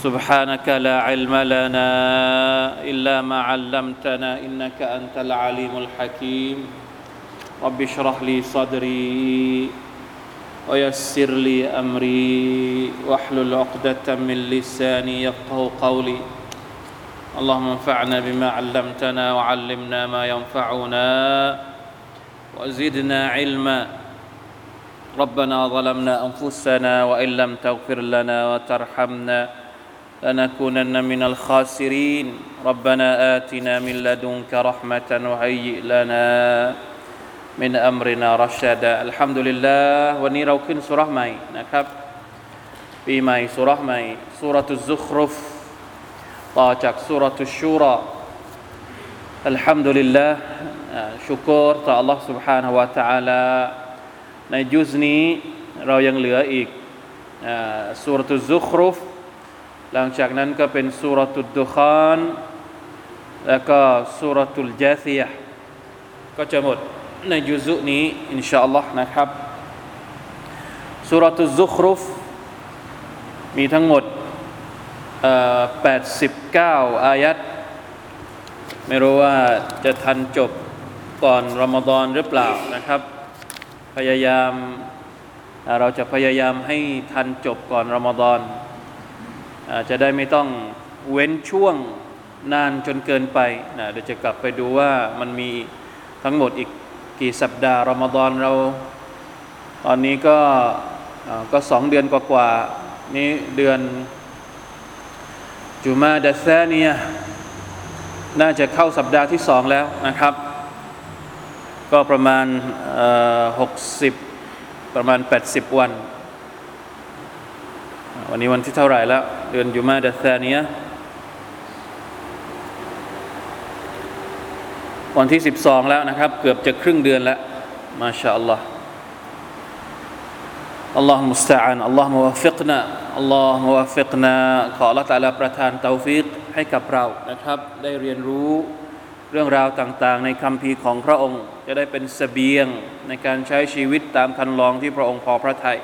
سبحانك لا علم لنا إلا ما علمتنا إنك أنت العليم الحكيم. رب اشرح لي صدري ويسر لي أمري واحلل عقدة من لساني يفقه قولي. اللهم انفعنا بما علمتنا وعلمنا ما ينفعنا وزدنا علما. ربنا ظلمنا أنفسنا وإن لم تغفر لنا وترحمنا لنكونن من الخاسرين ربنا آتنا من لدنك رحمة وهيئ لنا من أمرنا رشدا الحمد لله วันนี้เราขึ้นสุราะห์ใหม่นะครับ ปีใหม่สุราะห์ใหม่สุรทุซุครุฟต่อจากสุรทุชูราอัลฮัมดุลิลลาห์ชุกรต่อ Allah سبحانه และ تعالى ในยุสนี้เรายังเหลืออีกสุรทุซุครุฟ หลังจากนั้นก็เป็นสุรตุดดุคานแล้วก็สุรตุลจาซียก็จะหมดในยุซุนี้อินชาอัลลอฮ์นะครับสุรตุซุครุฟมีทั้งหมด89 อายัดไม่รู้ว่าจะทันจบก่อนรอมฎอนหรือเปล่านะครับ พยายามเราจะพยายามให้ทันจบก่อนรอมฎอน จะได้ไม่ต้องเว้นช่วงนานจนเกินไปนะเดี๋ยวจะกลับไปดูว่ามันมีทั้งหมดอีกกี่สัปดาห์รอมฎอนเรา ตอนนี้ก็ก็สองเดือนกว่าๆนี้เดือนจุมาดัซเนียน่าจะเข้าสัปดาห์ที่สองแล้วนะครับ ก็ประมาณหกสิบประมาณ 80 วัน วันนี้วันที่เท่าไหร่แล้ว เดือนยุมาดัซาเนียวันที่ 12 แล้วนะครับ เกือบจะครึ่งเดือนแล้ว มาชาอัลลอฮ์อัลลอฮ์มุสตะอันอัลลอฮ์มวฟิกนะอัลลอฮ์มวฟิกนะขอลลอฮ์ตะลาประทานเตาฟิกให้กับเรานะครับ ได้เรียนรู้เรื่องราวต่างๆ ในคัมภีร์ของพระองค์ จะได้เป็นเสบียงในการใช้ชีวิตตามครรลองที่พระองค์พอพระทยัย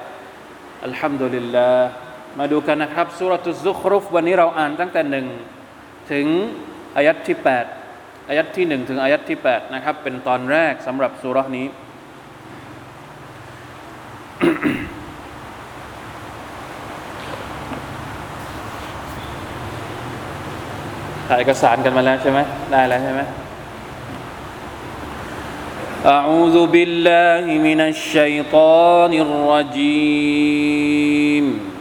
อัลฮัมดุลิลลาห์ มาดูกันนะครับสุรตุซุครุฟวันนี้เราอ่านตั้งแต่หนึ่งถึงอายัดที่8อายัดที่หนึ่งถึงอายัดที่8นะครับเป็นตอนแรกสำหรับสุรนี้ ถ่ายเอกสารกันมาแล้วใช่ไหมได้แล้วใช่ไหม أعوذ بالله من الشيطان الرجيم أعوذ بالله من الشيطان الرجيم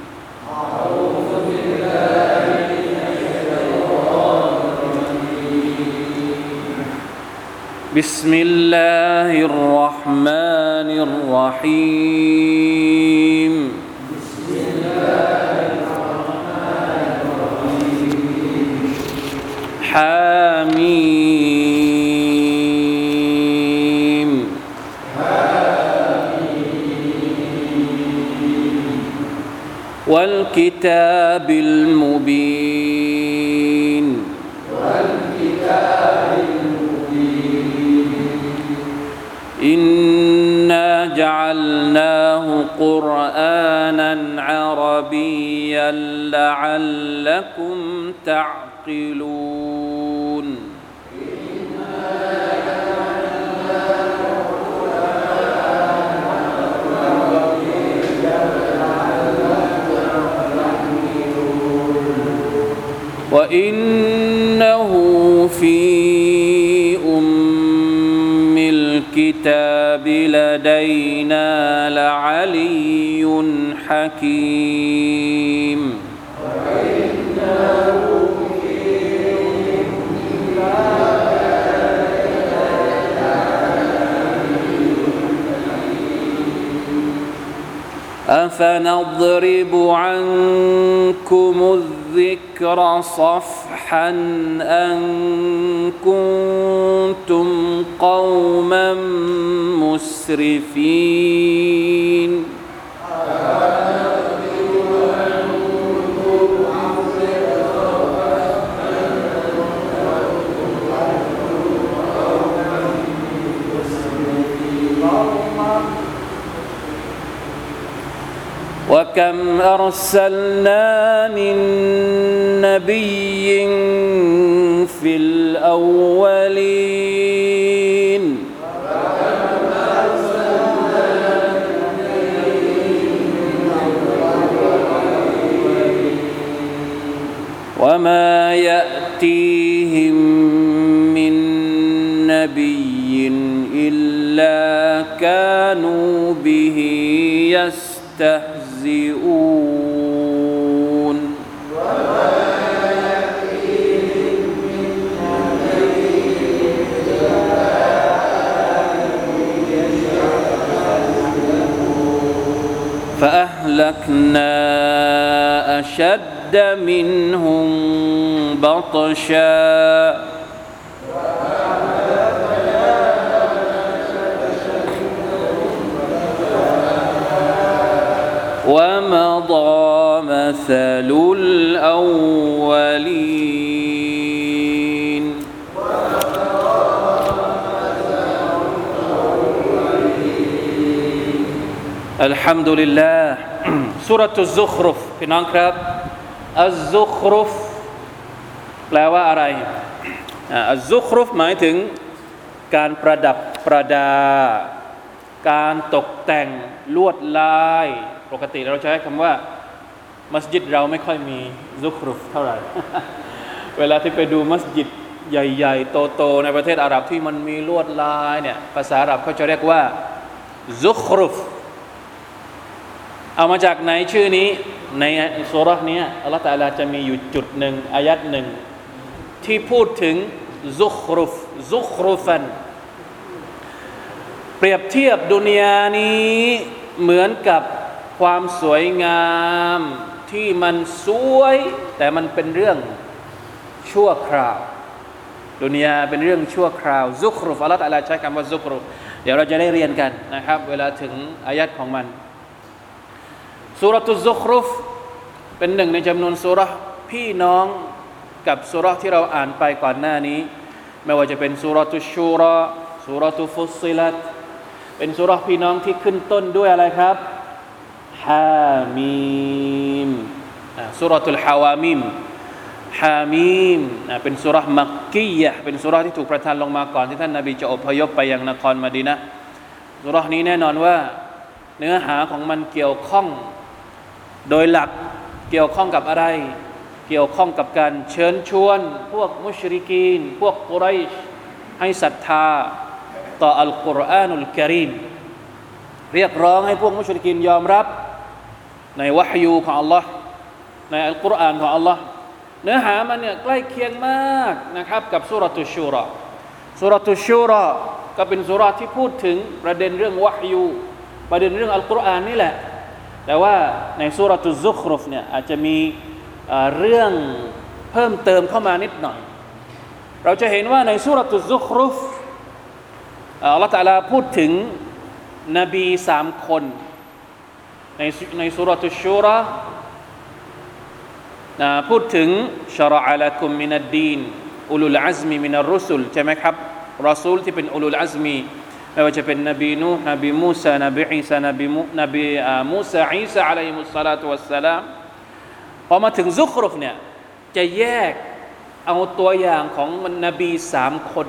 بسم الله الرحمن الرحيم. بسم الله الرحمن الرحيم حميم والكتاب المبين. والكتاب المبين إنا جعلناه قرآنا عربيا لعلكم تعقلون. وإنه في أم الكتاب لدينا لعلي حكيم أفنضرب عنكم الذكر صفحا صفحا أن كنتم قوما مسرفين. وكم أرسلنا من نبي في الأولين. وما يأتيهم من نبي إلا كانوا به يستهزئون. فأهلكنا أشد منهم بطشا ومضى مثل الأولين الحمد لله สุรทุซุครุฟพี่น้องครับอัลซุครุฟแปลว่าอะไรอัลซุครุฟหมายถึงการประดับประดา การตกแต่งลวดลาย ปกติเราใช้คำว่า มัสยิดเราไม่ค่อยมีซุครุฟเท่าไหร่ เวลาที่ไปดูมัสยิดใหญ่ๆ โตๆ ในประเทศอาหรับที่มันมีลวดลายเนี่ยภาษาอาหรับเขาจะเรียกว่าซุครุฟ เอามาจากไหนชื่อนี้ในสุรานี้อัลลอฮฺตาลาจะมีอยู่จุดหนึ่งอายัดหนึ่งที่พูดถึงซุครุฟซุครุฟัน เปรียบเทียบดุนยานี้เหมือนกับความสวยงามที่มันสวย แต่มันเป็นเรื่องชั่วคราว ดุนยาเป็นเรื่องชั่วคราวซุครุฟอัลลอฮฺตาลาใช้คำว่าซุครุฟเดี๋ยวเราจะได้เรียนกันนะครับ เวลาถึงอายัดของมัน สุรตุซุครุฟเป็นหนึ่งในจำนวนสุรพี่น้องกับสุรที่เราอ่านไปก่อนหน้านี้ ไม่ว่าจะเป็นสุรตุชูราสุรตุฟุสซิลัตเป็นสุรพี่น้องที่ขึ้นต้นด้วยอะไรครับฮามีมสุรตุลฮาวามิมฮามีมเป็นสุรมักกียะเป็นสุรที่ถูกประทานลงมาก่อนที่ท่านนาบีจะอพยพไปยังนครมาดีนะสุรนี้แน่นอนว่า เนื้อหาของมันเกี่ยวข้อง โดยหลักเกี่ยวข้องกับอะไร เกี่ยวข้องกับการเชิญชวน พวกมุชริกีน พวกกุไรชให้ศรัทธาต่ออัลกุรอานุลกิริมเรียกร้องให้พวกมุชริกีนยอมรับ ในวะฮยูของ Allah ในอัลกุรอานของ Allah เนื้อหามันเนี่ยใกล้เคียงมากนะครับ กับสุรตุชูรอสุรตุชูรอก็เป็นสุรที่พูดถึงประเด็นเรื่องวะฮยูประเด็นเรื่องอัลกุรอานนี่แหละ แต่ว่าในสุรตุซุครุฟเนี่ยอาจจะมีเรื่องเพิ่มเติมเข้ามานิดหน่อย เราจะเห็นว่าในสุรตุซุครุฟอัลลอฮฺตะลาพูดถึงนบีสามคนในในสุรตุชูราพูดถึงشرع لكم من الدين أولو العزم من الرسلใช่ไหมครับรอซูลที่เป็นأولو العزم ไม่ว่าจะเป็นนบีนูห์นบีมูซานบีอีซานบีมุนบีมูซาอีซา عليهم الصلاة والسلامพอมาถึงซุครุฟเนี่ยจะแยกเอาตัวอย่างของบรรดานบีสามคน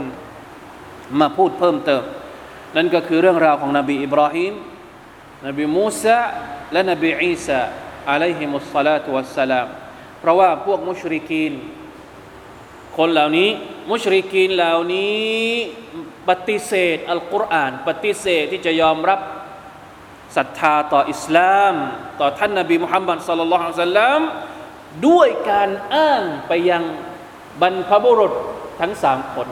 มาพูดเพิ่มเติม นั่นก็คือเรื่องราวของนบีอิบราฮิมนบีมูซาและนบีอีสาอะลัยฮิมุสสลาตุวัสสลามเพราะว่าพวกมุชริกีน คนเหล่านี้มุชริกีนเหล่านี้ ปฏิเสธอัลกุรอาน ปฏิเสธที่จะยอมรับศรัทธาต่ออิสลาม ต่อท่านนบีมุฮัมมัดสัลลัลลอฮุอะลัยฮิวะสัลลัมด้วยการอ้างไปยังบรรพบุรุษทั้งสามคน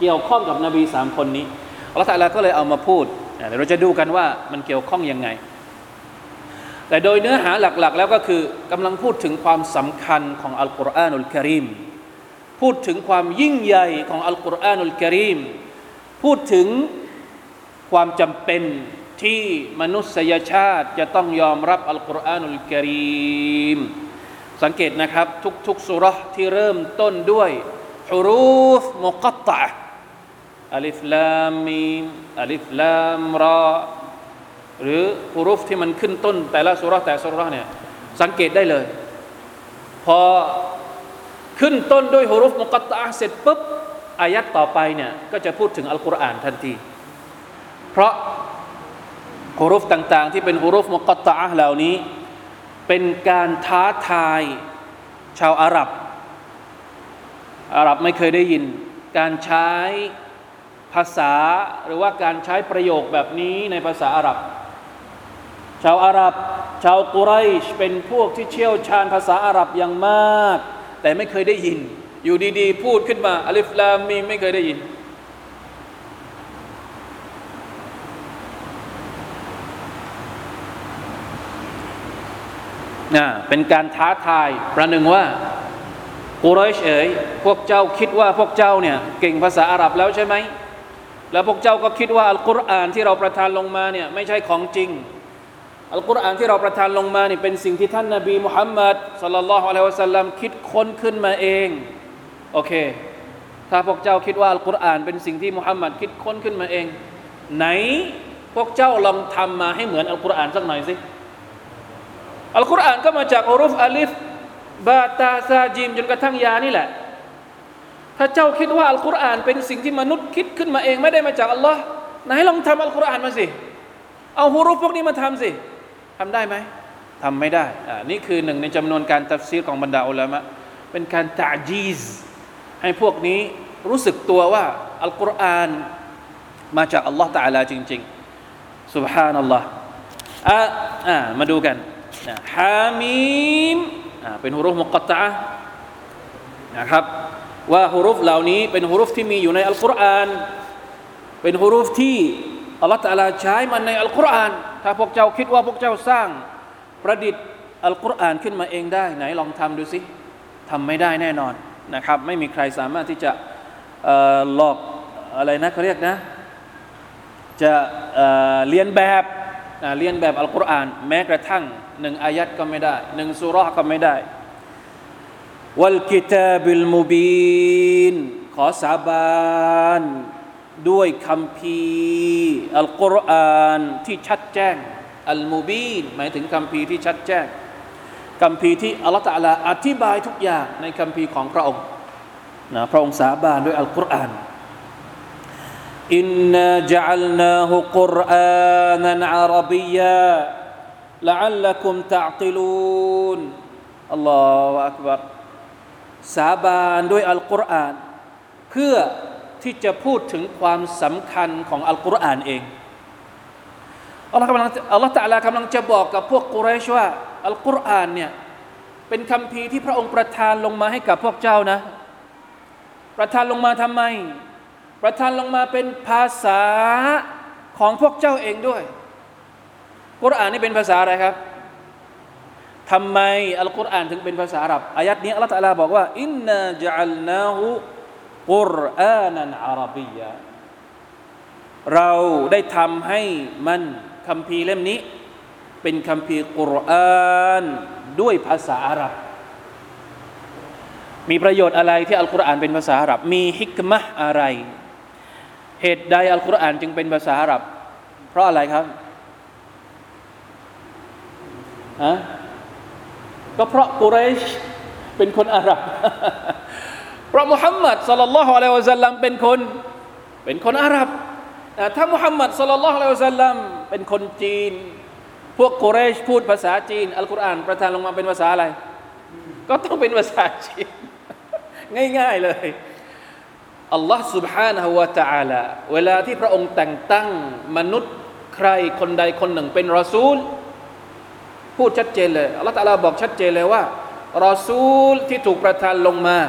เกี่ยวข้องกับนบีสามคนนี้อัลลอฮฺตะลาก็เลยเอามาพูดเดี๋ยวเราจะดูกันว่ามันเกี่ยวข้องยังไง แต่โดยเนื้อหาหลักๆ แล้วก็คือกำลังพูดถึงความสำคัญของอัลกุรอานุลกิริมพูดถึงความยิ่งใหญ่ของอัลกุรอานุลกิริม พูดถึงความจำเป็นที่มนุษยชาติจะต้องยอมรับอัลกุรอานุลกิริมสังเกตนะครับ ทุกๆสุรษที่เริ่มต้นด้วยฮุรูฟมุกัตตะอัลิฟลามมีมอัลิฟลามรอหรือฮุรูฟที่มันขึ้นต้น แต่ละสุรษแต่สุรษเนี่ยสังเกตได้เลย พอขึ้นต้นด้วยฮุรุฟมุกัตตะเสร็จปุ๊บ อายัดต่อไปเนี่ยก็จะพูดถึงอัลกุรอานทันที เพราะฮุรุฟต่างๆ ที่เป็นฮุรุฟมุกตะเหล่านี้ เป็นการท้าทายชาวอาหรับ อาหรับไม่เคยได้ยิน การใช้ภาษาหรือว่าการใช้ประโยคแบบนี้ในภาษาอาหรับ ชาวอาหรับ ชาวกุไรชเป็นพวกที่เชี่ยวชาญภาษาอาหรับอย่างมาก แต่ไม่เคยได้ยิน อยู่ดีๆ พูดขึ้นมาอัลิฟลามมีไม่เคยได้ยินนะเป็นการท้าทายประหนึ่งว่ากุเรชเอ๋ยพวกเจ้าคิดว่าพวกเจ้าเนี่ยเก่งภาษาอาหรับแล้วใช่ไหม แล้วพวกเจ้าก็คิดว่าอัลกุรอานที่เราประทานลงมาเนี่ยไม่ใช่ของจริง อัลกุรอานที่เราประทานลงมาเนี่ยเป็นสิ่งที่ท่านนาบีมุฮัมมัดสัลลัลลอฮุอะลัยฮิวะสัลลัมคิดค้นขึ้นมาเอง โอเค ถ้าพวกเจ้าคิดว่าอัลกุรอานเป็นสิ่งที่มุฮัมมัดคิดค้นขึ้นมาเอง ไหนพวกเจ้าลองทำมาให้เหมือนอัลกุรอานสักหน่อยสิอัลกุรอานก็มาจากอรุฟอัลิฟบาตาซาจิมจนกระทั่งยานี่แหละ ถ้าเจ้าคิดว่าอัลกุรอานเป็นสิ่งที่มนุษย์คิดขึ้นมาเองไม่ได้มาจากอัลลอฮ์ไหนลองทำอัลกุรอานมาสิ เอาฮุรุฟพวกนี้มาทำสิทำได้ไหมทำไม่ได้ อ่า นี่คือหนึ่งในจำนวนการตัฟซีรของบรรดาอุลามะเป็นการตาจีซ ให้พวกนี้รู้สึกตัวว่าอัลกุรอานมาจากอัลลอฮ์ตะอาลาจริงๆ سبحان อัลลอฮ์อ่าอ่ามาดูกันนะฮามีมอ่าเป็นฮุรุฟมุกัตตะนะครับ ว่าฮุรุฟเหล่านี้เป็นฮุรุฟที่มีอยู่ในอัลกุรอานเป็นฮุรุฟที่อัลลอฮฺตะลาใช้มันในอัลกุรอานถ้าพวกเจ้าคิดว่าพวกเจ้าสร้างประดิษฐ์อัลกุรอานขึ้นมาเองได้ ไหนลองทำดูสิทำไม่ได้แน่นอน นะครับ ไม่มีใครสามารถที่จะหลอกอะไรนะเขาเรียกนะ จะเรียนแบบเรียนแบบอัลกุรอานแม้กระทั่งหนึ่งอายัดก็ไม่ได้หนึ่งสุราก็ไม่ได้วัลกิตาบิลมุบีนขอสาบานด้วยคำพีอัลกุรอานที่ชัดแจ้ง อัลมูบีนหมายถึงคำพีที่ชัดแจ้ง คำพีที่อัลลอฮฺตัลาอธิบายทุกอย่างในคำพีของพระองค์นะพระองค์สาบานด้วยอัลกุรอานอินนาจัลนาฮุกุรอานันอารับียาละอัลลัคุมตะกิลูนอัลลอฮฺอักบัรสาบานด้วยอัลกุรอาน เพื่อที่จะพูดถึงความสำคัญของอัลกุรอานเองอัลลอฮฺกำลังอัลลอฮฺตะลากำลังจะบอกกับพวกกุเรชว่า อัลกุรอานเนี่ยเป็นคำพีที่พระองค์ประทานลงมาให้กับพวกเจ้านะ ประทานลงมาทำไม ประทานลงมาเป็นภาษาของพวกเจ้าเองด้วย กุรอานนี่เป็นภาษาอะไรครับทำไมอัลกุรอานถึงเป็นภาษาอาหรับอายัดนี้อัลลอฮฺบอกว่าอินนาจัลนาหูกุรอานันอารับียะเราได้ทำให้มันคำพีเล่มนี้ เป็นคำพีกุรอานด้วยภาษาอาหรับ มีประโยชน์อะไรที่อัลกุรอานเป็นภาษาอาหรับ มีฮิกมะอะไร เหตุใดอัลกุรอานจึงเป็นภาษาอาหรับ เพราะอะไรครับฮะก็เพราะกุเรชเป็นคนอาหรับ เพราะมุฮัมมัดสลลัลลอฮุอะลัยฮิวะสัลลัมเป็นคนเป็นคนอาหรับ ถ้ามุฮัมมัดสลลัลลอฮุอะลัยฮิวะสัลลัมเป็นคนจีน พวกกุเรชพูดภาษาจีน อัลกุรอานประทานลงมาเป็นภาษาอะไร ก็ต้องเป็นภาษาจีน ง่ายๆเลยอัลลอฮ์ سبحانه และ تعالى เวลาที่พระองค์แต่งตั้งมนุษย์ใครคนใดคนหนึ่งเป็นรอซูล พูดชัดเจนเลยอัลลอฮ์ตาลาบอกชัดเจนเลยว่ารอซูลที่ถูกประทานลงมา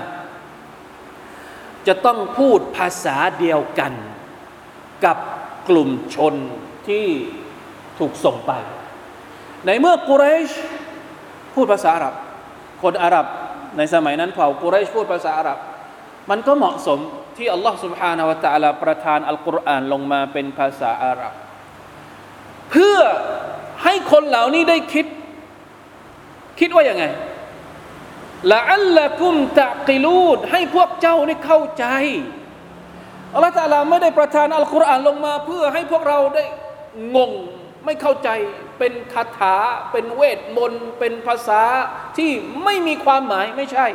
จะต้องพูดภาษาเดียวกัน กับกลุ่มชนที่ถูกส่งไป ในเมื่อกุเรช พูดภาษาอาหรับ คนอาหรับในสมัยนั้นเผ่ากุเรชพูดภาษาอาหรับ มันก็เหมาะสมที่อัลลอฮ์ سبحانه และ تعالى ประทานอัลกุรอานลงมาเป็นภาษาอาหรับ เพื่อให้คนเหล่านี้ได้คิด คิดว่าอย่างไงละอัลละกุมตะกิลูดให้พวกเจ้าได้เข้าใจอัลลอฮฺตาลาไม่ได้ประทานอัลกุรอานลงมา เพื่อให้พวกเราได้งง ไม่เข้าใจเป็นคาถา เป็นเวทมนต์ เป็นภาษาที่ไม่มีความหมายไม่ใช่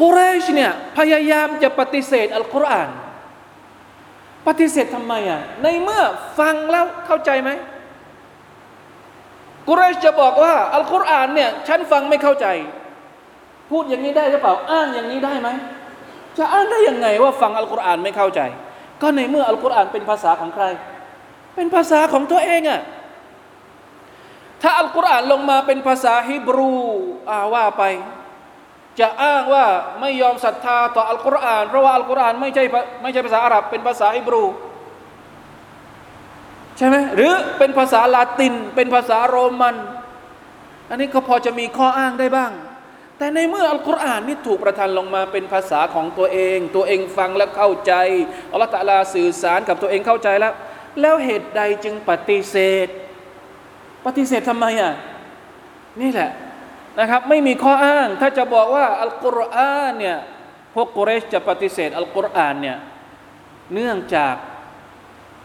กุเรชเนี่ยพยายามจะปฏิเสธอัลกุรอานปฏิเสธทำไมอะในเมื่อฟังแล้วเข้าใจไหมกุเรชจะบอกว่าอัลกุรอานเนี่ยฉันฟังไม่เข้าใจ พูดอย่างนี้ได้หรือเปล่าอ้างอย่างนี้ได้ไหมจะอ้างได้ยังไงว่าฟังอัลกุรอานไม่เข้าใจ ก็ในเมื่ออัลกุรอานเป็นภาษาของใคร เป็นภาษาของตัวเองอะถ้าอัลกุรอานลงมาเป็นภาษาฮิบรูอาว่าไป จะอ้างว่าไม่ยอมศรัทธาต่ออัลกุรอาน เพราะว่าอัลกุรอานไม่ใช่ไม่ใช่ภาษาอาหรับเป็นภาษาฮิบรูใช่ไหมหรือเป็นภาษาลาติน เป็นภาษาโรมัน อันนี้ก็พอจะมีข้ออ้างได้บ้าง แต่ในเมื่ออัลกุรอานนี่ถูกประทานลงมาเป็นภาษาของตัวเอง ตัวเองฟังและเข้าใจอัลลอฮฺตะลาสื่อสารกับตัวเองเข้าใจแล้ว แล้วเหตุใดจึงปฏิเสธ ปฏิเสธทำไมอะนี่แหละนะครับ ไม่มีข้ออ้าง ถ้าจะบอกว่าอัลกุรอานเนี่ยพวกกุเรชจะปฏิเสธอัลกุรอานเนี่ยเนื่องจาก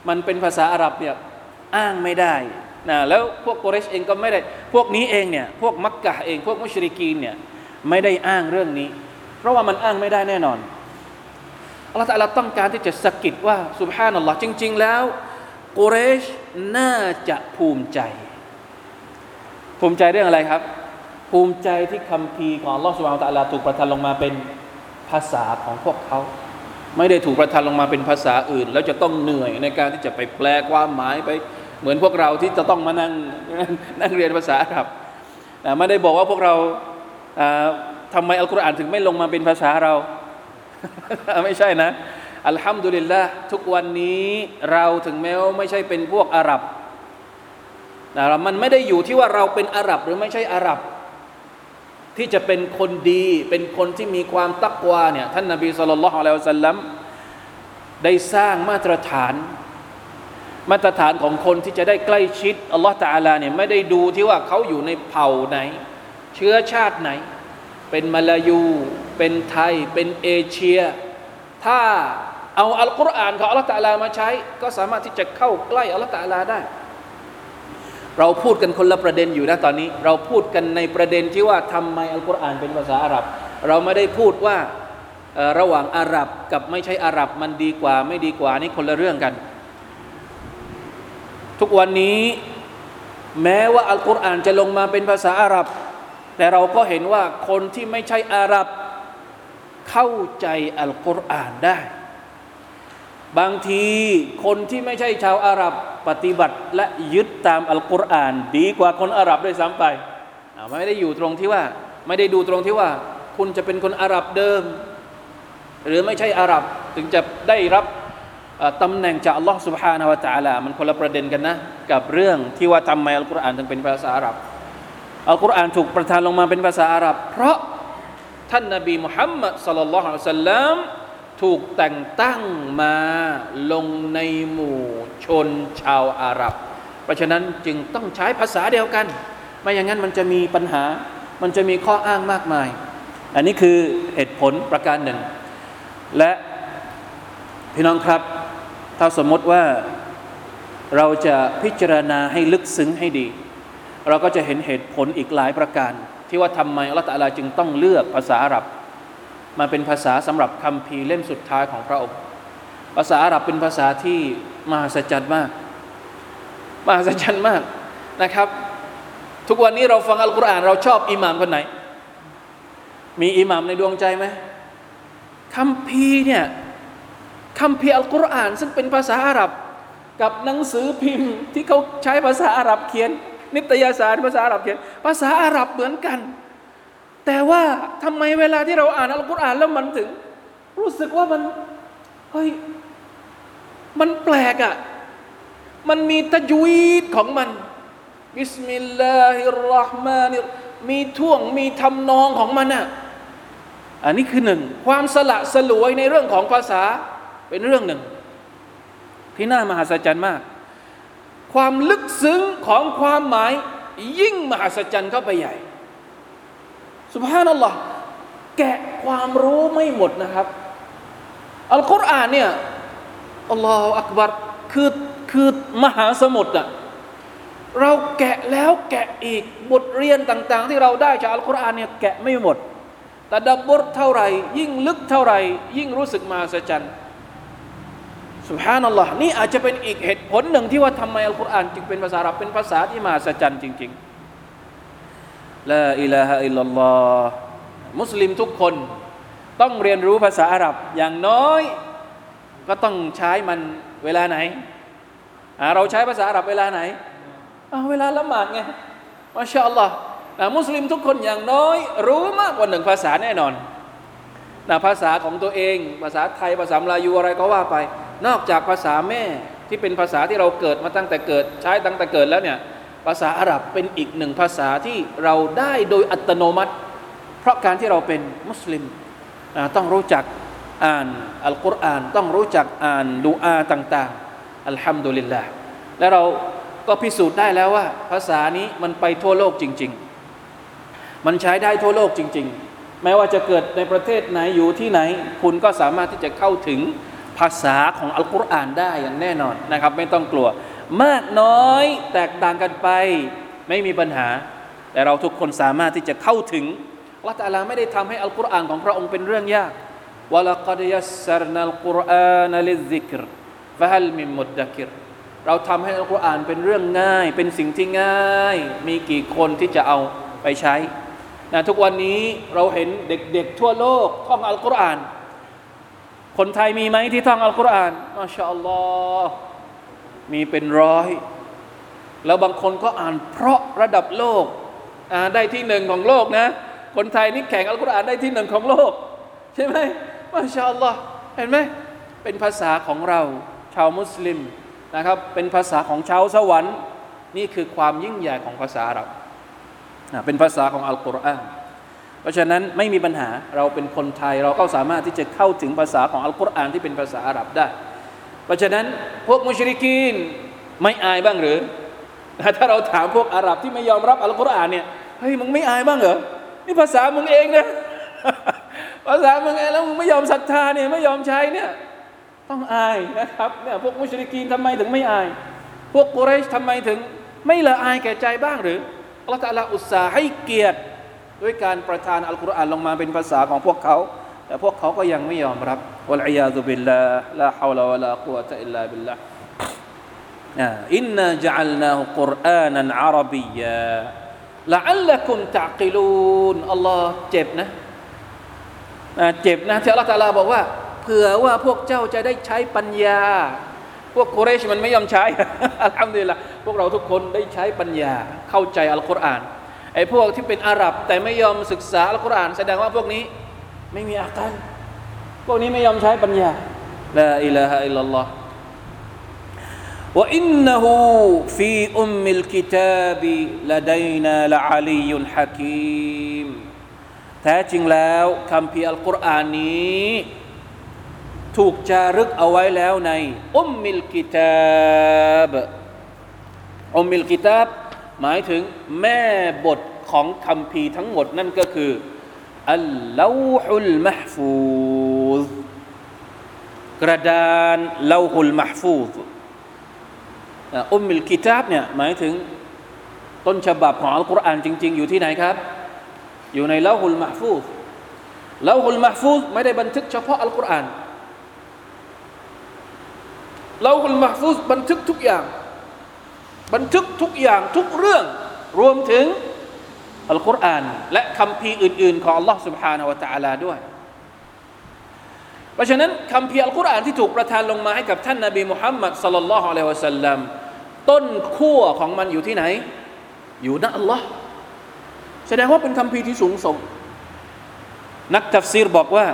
มันเป็นภาษาอาหรับเนี่ยอ้างไม่ได้นะแล้วพวกกุเรชเองก็ไม่ได้ พวกนี้เองเนี่ยพวกมักกะเอง พวกมุชริกีนเนี่ยไม่ได้อ้างเรื่องนี้ เพราะว่ามันอ้างไม่ได้แน่นอนอัลลอฮฺเราต้องการที่จะสะกิดว่าสุบฮานัลลอฮ์จริง ๆ แล้ว กุเรชน่าจะภูมิใจ ภูมิใจเรื่องอะไรครับ ภูมิใจที่คำพีของอัลอสุบฮานะตะลาถูกประทานลงมาเป็นภาษาของพวกเขา ไม่ได้ถูกประทานลงมาเป็นภาษาอื่น แล้วจะต้องเหนื่อยในการที่จะไปแปลความหมายไปเหมือนพวกเราที่จะต้องมานั่งนั่งเรียนภาษาอาหรับไม่ได้บอกว่าพวกเราทำไมอัลกุรอานถึงไม่ลงมาเป็นภาษาเรา ไม่ใช่นะ อัลฮัมดุลิลละทุกวันนี้เราถึงแม้ว่าไม่ใช่เป็นพวกอาหรับนะมันไม่ได้อยู่ที่ว่าเราเป็นอาหรับหรือไม่ใช่อาหรับ ที่จะเป็นคนดี เป็นคนที่มีความตักวาเนี่ยท่านนาบีสุลต่านละฮ์อะลัยฮิสัลลัมได้สร้างมาตรฐาน มาตรฐานของคนที่จะได้ใกล้ชิดอัลลอฮ์ตาลาเนี่ยไม่ได้ดูที่ว่าเขาอยู่ในเผ่าไหน เชื้อชาติไหน เป็นมาลายู เป็นไทย เป็นเอเชีย ถ้า เอาอัลกุรอานของอัลลอฮ์ตาลามาใช้ ก็สามารถที่จะเข้าใกล้อัลลอฮ์ตาลาได้ เราพูดกันคนละประเด็นอยู่นะตอนนี้ เราพูดกันในประเด็นที่ว่าทำไมอัลกุรอานเป็นภาษาอาหรับ เราไม่ได้พูดว่าระหว่างอาหรับกับไม่ใช่อาหรับมันดีกว่าไม่ดีกว่านี่คนละเรื่องกัน ทุกวันนี้แม้ว่าอัลกุรอานจะลงมาเป็นภาษาอาหรับ แต่เราก็เห็นว่าคนที่ไม่ใช่อาหรับ เข้าใจอัลกุรอานได้ บางทีคนที่ไม่ใช่ชาวอาหรับปฏิบัติและยึดตามอัลกุรอาน ดีกว่าคนอาหรับด้วยซ้ำไปไม่ได้อยู่ตรงที่ว่า ไม่ได้ดูตรงที่ว่า คุณจะเป็นคนอาหรับเดิม หรือไม่ใช่อาหรับถึงจะได้รับตำแหน่งจากอัลลอฮ์ سبحانه และ تعالى มันคนละประเด็นกันนะ กับเรื่องที่ว่าทำไมอัลกุรอานถึงเป็นภาษาอาหรับ อัลกุรอานถูกประทานลงมาเป็นภาษาอาหรับ เพราะท่านนบีมุฮัมมัดสลลัลลอฮุอะลัยฮิสัลลัม ถูกแต่งตั้งมาลงในหมู่ชนชาวอาหรับ เพราะฉะนั้นจึงต้องใช้ภาษาเดียวกัน ไม่อย่างนั้นมันจะมีปัญหา มันจะมีข้ออ้างมากมาย อันนี้คือเหตุผลประการหนึ่ง และพี่น้องครับ ถ้าสมมติว่าเราจะพิจารณาให้ลึกซึ้งให้ดี เราก็จะเห็นเหตุผลอีกหลายประการ ที่ว่าทำไมอัลลอฮฺตะลาจึงต้องเลือกภาษาอาหรับ มาเป็นภาษาสำหรับคำพีเล่มสุดท้ายของพระองค์ ภาษาอาหรับเป็นภาษาที่มหัศจรรย์มาก มหัศจรรย์มากนะครับ ทุกวันนี้เราฟังอัลกุรอานเราชอบอิหมามคนไหน มีอิหมามในดวงใจไหมคำพีเนี่ยคำพีอัลกุรอาน ซึ่งเป็นภาษาอาหรับกับหนังสือพิมพ์ที่เขาใช้ภาษาอาหรับเขียน นิตยสารภาษาอาหรับเขียน ภาษาอาหรับเหมือนกัน แต่ว่าทำไมเวลาที่เราอ่านอัลกุรอานแล้วมันถึง รู้สึกว่ามันเฮ้ยมันแปลกอะ่ะมันมีตะจวีดของมัน บิสมิลลาฮิรราะห์มานิมีท่วงมีทำนองของมันอะ่ะอันนี้คือหนึ่ง ความสละสลวยในเรื่องของภาษาเป็นเรื่องหนึ่ง ที่น่ามหัศจรรย์มาก ความลึกซึ้งของความหมายยิ่งมหัศจรรย์เข้าไปใหญ่ สุภานัลลอฮ์แกะความรู้ไม่หมดนะครับ อัลกุรอานเนี่ยอัลลอฮฺอักบัรคือคือมหาสมุทรอะเราแกะแล้วแกะอีกบทเรียนต่าง ๆ ที่เราได้จากอัลกุรอานเนี่ยแกะไม่หมด แต่ดับบทเท่าไหร่ยิ่งลึกเท่าไหร่ยิ่งรู้สึกมหัศจรรย์สุภานัลลอฮ์นี่อาจจะเป็นอีกเหตุผลหนึ่งที่ว่าทำไมอัลกุรอานจึงเป็นภาษาอาหรับเป็นภาษาที่มหัศจรรย์จริง ๆ ละอิลาฮะอิลลัลลอฮ์มุสลิมทุกคนต้องเรียนรู้ภาษาอาหรับอย่างน้อย ก็ต้องใช้มันเวลาไหน เราใช้ภาษาอาหรับเวลาไหน เวลาละหมาดไงมาชาอัลลอฮ์มุสลิมทุกคนอย่างน้อย รู้มากกว่าหนึ่งภาษาแน่นอนนะภาษาของตัวเอง ภาษาไทยภาษามลายูอะไรก็ว่าไป นอกจากภาษาแม่ที่เป็นภาษาที่เราเกิดมาตั้งแต่เกิด ใช้ตั้งแต่เกิดแล้วเนี่ย ภาษาอาหรับเป็นอีกหนึ่งภาษาที่เราได้โดยอัตโนมัติ เพราะการที่เราเป็นมุสลิมต้องรู้จักอ่านอัลกุรอานต้องรู้จักอ่านดูอาต่างๆอัลฮัมดุลิลลาห์และเราก็พิสูจน์ได้แล้วว่า ภาษานี้มันไปทั่วโลกจริง ๆ มันใช้ได้ทั่วโลกจริง ๆ แม้ว่าจะเกิดในประเทศไหนอยู่ที่ไหน คุณก็สามารถที่จะเข้าถึงภาษาของอัลกุรอานได้อย่างแน่นอนนะครับ ไม่ต้องกลัว มากน้อยแตกต่างกันไป ไม่มีปัญหา แต่เราทุกคนสามารถที่จะเข้าถึงละตาลาไม่ได้ทำให้อัลกุรอานของพระองค์เป็นเรื่องยากวะลักดยัสซรนัลกุรอานลิซิกรฟะฮัลมิมุดดักิรเราทำให้อัลกุรอานเป็นเรื่องง่าย เป็นสิ่งที่ง่าย มีกี่คนที่จะเอาไปใช้นะทุกวันนี้เราเห็นเด็กๆทั่วโลกท่องอัลกุรอาน คนไทยมีไหมที่ท่องอัลกุรอานมาชาอัลลอฮ์ มีเป็นร้อย แล้วบางคนก็อ่านเพราะระดับโลก อ่านได้ที่หนึ่งของโลกนะ คนไทยนี่แข่งอัลกุรอานได้ที่หนึ่งของโลก ใช่ไหมมาชาอัลลอฮ์เห็นไหมเป็นภาษาของเราชาวมุสลิมนะครับ เป็นภาษาของชาวสวรรค์นี่คือความยิ่งใหญ่ของภาษาอาหรับเป็นภาษาของอัลกุรอานเพราะฉะนั้นไม่มีปัญหาเราเป็นคนไทยเราก็สามารถที่จะเข้าถึงภาษาของอัลกุรอานที่เป็นภาษาอาหรับได้ เพราะฉะนั้นพวกมุชริกีนไม่อายบ้างหรือ ถ้าเราถามพวกอาหรับที่ไม่ยอมรับอัลกุรอานเนี่ยเฮ้ยมึงไม่อายบ้างเหรอนี่ภาษามึงเองนะภาษามึงเองแล้วมึงไม่ยอมศรัทธาเนี่ยไม่ยอมใช้เนี่ยต้องอายนะครับเนี่ยพวกมุชริกีนทำไมถึงไม่อาย พวกกุเรชทำไมถึง ไม่ละอายแก่ใจบ้างหรืออัลลอฮฺตะลาอุตส่าห์ให้เกียรติด้วยการประทานอัลกุรอานลงมาเป็นภาษาของพวกเขา แต่พวกเขาก็ยังไม่ยอมรับوالعياذ بالله لا حول ولا قوة إلا بالله إنا جعلناه قرآنا عربيا لعلكم تعقلونอัลลอฮ์เจ็บนะเจ็บนะที่อัลลอฮฺตะลาบอกว่าเผื่อว่าพวกเจ้าจะได้ใช้ปัญญา พวกโคเรชมันไม่ยอมใช้อัลฮัมดุลิลละพวกเราทุกคนได้ใช้ปัญญา เข้าใจอัลกุรอานไอ้พวกที่เป็นอาหรับแต่ไม่ยอมศึกษาอัลกุรอาน แสดงว่าพวกนี้ ไม่มีอาการพวกนี้ไม่ยอมใช้ปัญญาลาอิลาฮะอิลลัลลอฮ์ว่าอินนุฟีอุมมิลกิตาบิลดัยนาละอาลียุนฮะคีมแท้จริงแล้วคำพีอัลกุรอานนี้ ถูกจารึกเอาไว้แล้วในأم الكتاب أم الكتابหมายถึงแม่บทของคัมภีร์ทั้งหมดนั่นก็คือ اللوح المحفوظกระดานاللوح المحفوظ أم الكتابเนี่ยหมายถึงต้นฉบับของอัลกุรอานจริง ๆ อยู่ที่ไหนครับ อยู่ในاللوح المحفوظลาฮุลมะฟูซไม่ได้บันทึกเฉพาะอัลกุรอานเราคุลมาฟูสบันทึกทุกอย่าง บันทึกทุกอย่างทุกเรื่องรวมถึง อัลกุรอานและคำพีอื่น ๆ ของ Allah سبحانه และ تعالى ด้วย เพราะฉะนั้นคำพีอัลกุรอานที่ถูกประทานลงมาให้กับท่านนาบีมุฮัมมัดสัลลัลลอฮุอะลัยฮิวะสัลลัมต้นขั้วของมันอยู่ที่ไหน อยู่ณอัลลอฮ์แสดงว่าเป็นคำพีที่สูงส่ง นักตัฟซีรบอกว่า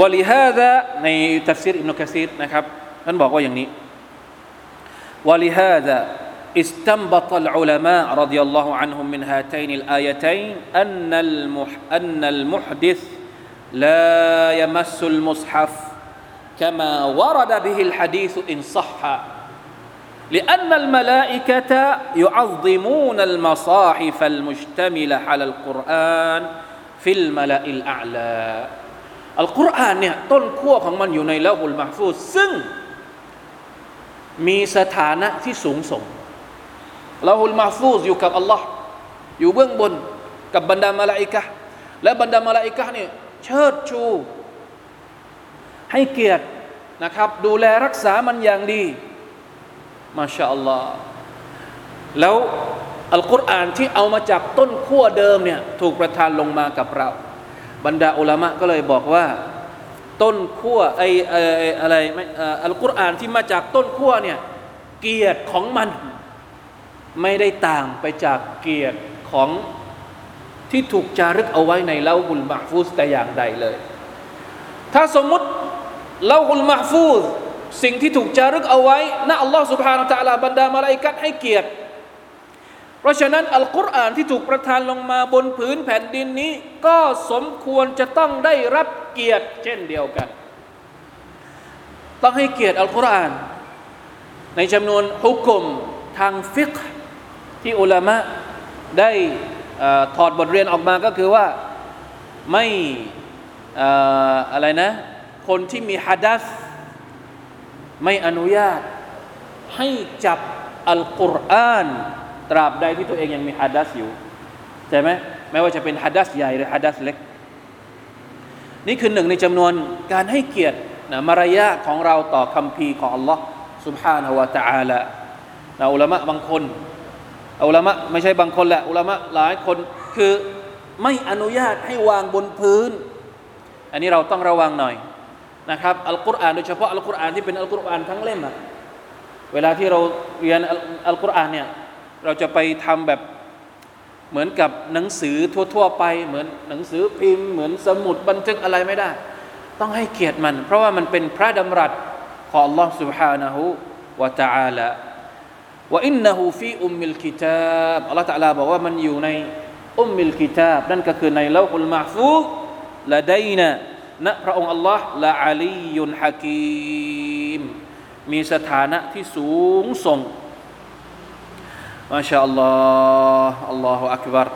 วะลิฮาดะในตัฟซีรอิบนุกะซีรนะครับท่านบอกว่าอย่างนี้วะลิฮาดะ استنبط العلماء رضي الله عنهم من هاتين الآيتين أن المح أن المحدث لا يمس المصحف كما ورد به الحديث إن صح لأن الملائكة يعظمون المصاحف المشتملة على القرآن في الملأ الأعلى القرآن เนี่ยต้นขั้วของมันอยู่ในละหุลมาฟูซซึ่งมีสถานะที่สูงส่ง ละหุลมาฟูซอยู่กับอัลลอฮ์อยู่เบื้องบนกับบรรดามาลาอิกะและบรรดามาลาอิกะเนี่ยเชิดชู ให้เกียรตินะครับ ดูแลรักษามันอย่างดีมาชาอัลลอฮ์แล้วอัลกุรอานที่เอามาจากต้นขั้วเดิมเนี่ยถูกประทานลงมากับเรา บรรดาอุลามะก็เลยบอกว่า ต้นขั้วไอ้อะไรไม่อัลกุรอานที่มาจากต้นขั้วเนี่ยเกียรติของมัน ไม่ได้ต่างไปจากเกียรติของที่ถูกจารึกเอาไว้ในเล่าหุลมาฟูสแต่อย่างใดเลย ถ้าสมมุติเล่าหุลมาฟูสสิ่งที่ถูกจารึกเอาไว้นะอัลลอฮ์สุบฮานาตะลาบรรดามาลาอิกัดให้เกียรติ เพราะฉะนั้นอัลกุรอานที่ถูกประทานลงมาบนผืนแผ่นดินนี้ ก็สมควรจะต้องได้รับเกียรติเช่นเดียวกัน ต้องให้เกียรติอัลกุรอาน ในจำนวนฮุกกลมทางฟิก ที่อุลามะได้เออถอดบทเรียนออกมาก็คือว่าไม่เอ่ออะไรนะ คนที่มีฮัดัสไม่อนุญาตให้จับอัลกุรอาน ตราบใดที่ตัวเองยังมีฮัดัสอยู่ใช่ไหมไม่ว่าจะเป็นฮัดัสใหญ่หรือฮัดัสเล็ก นี่คือหนึ่งในจำนวนการให้เกียรตินะมารยาทของเราต่อคำพีร์ของ Allah سبحانه และ تعالى นะอุลามะบางคน อุลามะไม่ใช่บางคนแหละอุลามะหลายคนคือไม่อนุญาตให้วางบนพื้น อันนี้เราต้องระวังหน่อยนะครับอัลกุรอานโดยเฉพาะอัลกุรอานที่เป็นอัลกุรอานทั้งเล่มอะเวลาที่เราเรียนอัลอัลกุรอานเนี่ยเราจะไปทำแบบเหมือนกับหนังสือทั่ว ๆ ไป เหมือนหนังสือพิมพ์ เหมือนสมุดบันทึกอะไรไม่ได้ ต้องให้เกียรติมัน เพราะว่ามันเป็นพระดำรัสของ Allah سبحانه และ تعالى ว่าإنه في أم الكتابอัลลอฮฺตะลาบอกว่ามันอยู่ในأم الكتابนั่นก็คือในاللوح المحفوظ لديناณพระองค์อัลลอฮ์لعلي حكيمมีสถานะที่สูงส่งما شاء الله الله أكبر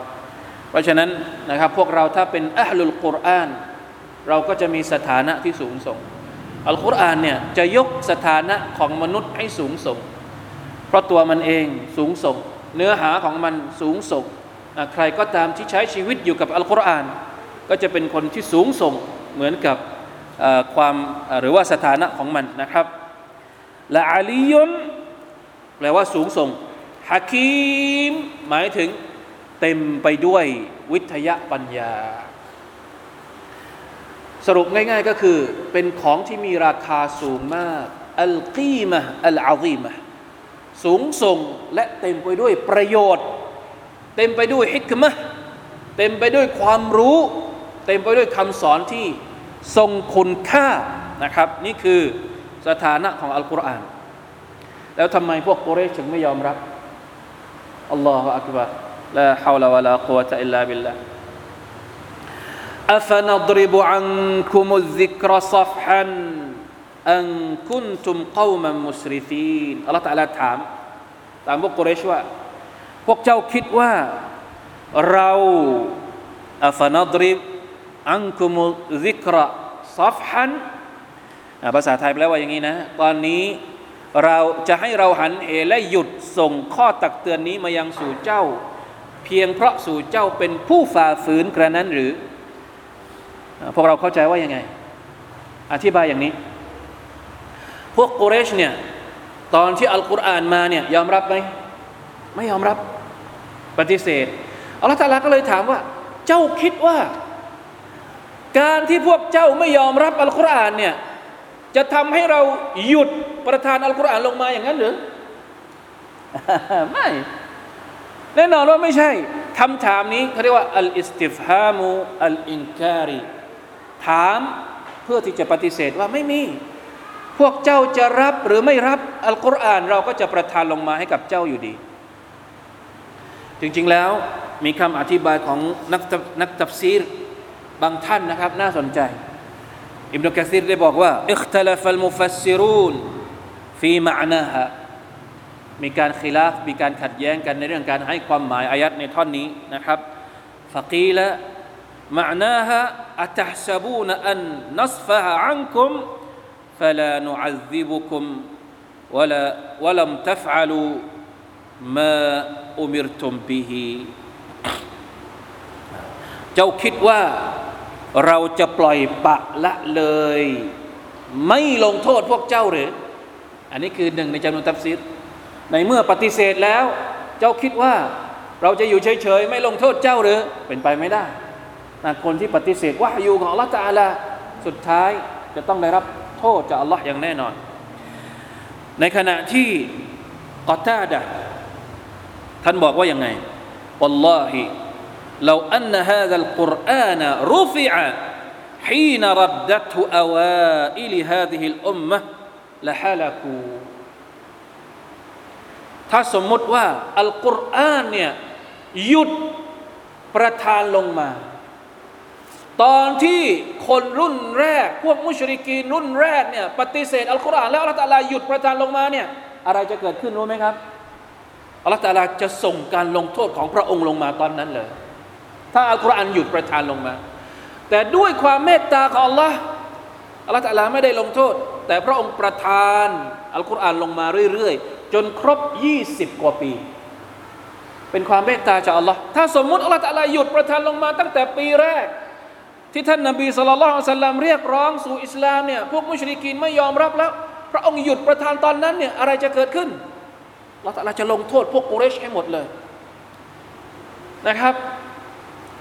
เพราะฉะนั้นนะครับพวกเราถ้าเป็นأهل القرآنเราก็จะมีสถานะที่สูงส่ง อัลกุรอานเนี่ยจะยกสถานะของมนุษย์ให้สูงส่ง เพราะตัวมันเองสูงส่ง เนื้อหาของมันสูงส่งใครก็ตามที่ใช้ชีวิตอยู่กับอัลกุรอาน ก็จะเป็นคนที่สูงส่งเหมือนกับความหรือว่าสถานะของมันนะครับละอาลียุนแปลว่าสูงส่งฮะคีมหมายถึงเต็มไปด้วยวิทยาปัญญา สรุปง่ายๆก็คือเป็นของที่มีราคาสูงมากอัลกีมะอัลอาซีมะ สูงส่งและเต็มไปด้วยประโยชน์ เต็มไปด้วยฮิกมะเต็มไปด้วยความรู้ เต็มไปด้วยคำสอนที่ทรงคุณค่านะครับ นี่คือสถานะของอัลกุรอาน แล้วทำไมพวกกุเรชถึงไม่ยอมรับอัลลอฮฺอักบารลาฮาวลาวะลากุวะตะอิลลาบิลลาห์ أفنضرب عنكم الذكر صفحا อังคุนตุมกอมัมมุสริฟีนอัลลอฮฺตะลาถาม ตามพวกกุเรชว่า พวกเจ้าคิดว่า เราอัฟนัดริบอังคุมุซิกระซัฟฮันภาษาไทยแปลว่าอย่างนี้นะ ตอนนี้เราจะให้เราหันเอและหยุดส่งข้อตักเตือนนี้มายังสู่เจ้า เพียงเพราะสู่เจ้าเป็นผู้ฝ่าฝืนกระนั้นหรือ พวกเราเข้าใจว่ายังไง อธิบายอย่างนี้ พวกกุเรชเนี่ยตอนที่อัลกุรอานมาเนี่ยยอมรับไหมไม่ยอมรับปฏิเสธอัลลอฮฺตาลาก็เลยถามว่า เจ้าคิดว่า การที่พวกเจ้าไม่ยอมรับอัลกุรอานเนี่ยจะทำให้เราหยุดประทานอัลกุรอานลงมาอย่างนั้นหรือไม่ แน่นอนว่าไม่ใช่คำถามนี้เขาเรียกว่าอัลอิสติฟฮามูอัลอินการีถามเพื่อที่จะปฏิเสธว่าไม่มี พวกเจ้าจะรับหรือไม่รับอัลกุรอานเราก็จะประทานลงมาให้กับเจ้าอยู่ดี จริงๆแล้วมีคำอธิบายของนักนักตัฟซีรบางท่านนะครับ น่าสนใจอิบนุกะซีรได้บอกว่าอิคตลฟัลมุฟัสซิรูนฟีมะนาฮะมีการขีลาฟมีการขัดแย้งกันในเรื่องการให้ความหมายอายัดในท่อนนี้นะครับฟะกีละมะนาฮะอัตฮซบูนอันนัสฟะอันคุม فلا نعذبكم ولا ولم تفعلوا ما أمرتم به เจ้าคิดว่าเราจะปล่อยปะละเลย ไม่ลงโทษพวกเจ้าหรือ อันนี้คือหนึ่งในจำนวนตัฟซีรในเมื่อปฏิเสธแล้ว เจ้าคิดว่าเราจะอยู่เฉยๆ ไม่ลงโทษเจ้าหรือ เป็นไปไม่ได้นะคนที่ปฏิเสธว่าอยู่ของอัลลอฮฺตาลาสุดท้ายจะต้องได้รับ โทษจากอัลลอฮ์อย่างแน่นอน ในขณะที่กอตาดะท่านบอกว่ายังไง والله لو أن هذا القرآن رفع حين ردته أوائل هذه الأمة لحلكوا ถ้าสมมติว่าอัลกุรอานเนี่ยหยุดประทานลงมา ตอนที่คนรุ่นแรก พวกมุชริกีนรุ่นแรกเนี่ยปฏิเสธอัลกุรอานแล้วอัลลอฮฺตะอาลาหยุดประทานลงมาเนี่ยอะไรจะเกิดขึ้นรู้ไหมครับอัลลอฮฺตะอาลาจะส่งการลงโทษของพระองค์ลงมาตอนนั้นเลย ถ้าอัลกุรอานหยุดประทานลงมา แต่ด้วยความเมตตาของอัลลอฮ์อัลลอฮฺตะอาลาไม่ได้ลงโทษ แต่พระองค์ประทานอัลกุรอานลงมาเรื่อยๆ จนครบ 20 กว่าปี เป็นความเมตตาจากอัลลอฮ์ถ้าสมมุติอัลลอฮฺตะอาลาหยุดประทานลงมาตั้งแต่ปีแรก ที่ท่านนบีสุลต่านสัลลัมเรียกร้องสู่อิสลามเนี่ยพวกมุชริกีนไม่ยอมรับแล้ว พระองค์หยุดประทานตอนนั้นเนี่ยอะไรจะเกิดขึ้นเราแต่เราจะลงโทษพวกกุเรชให้หมดเลยนะครับ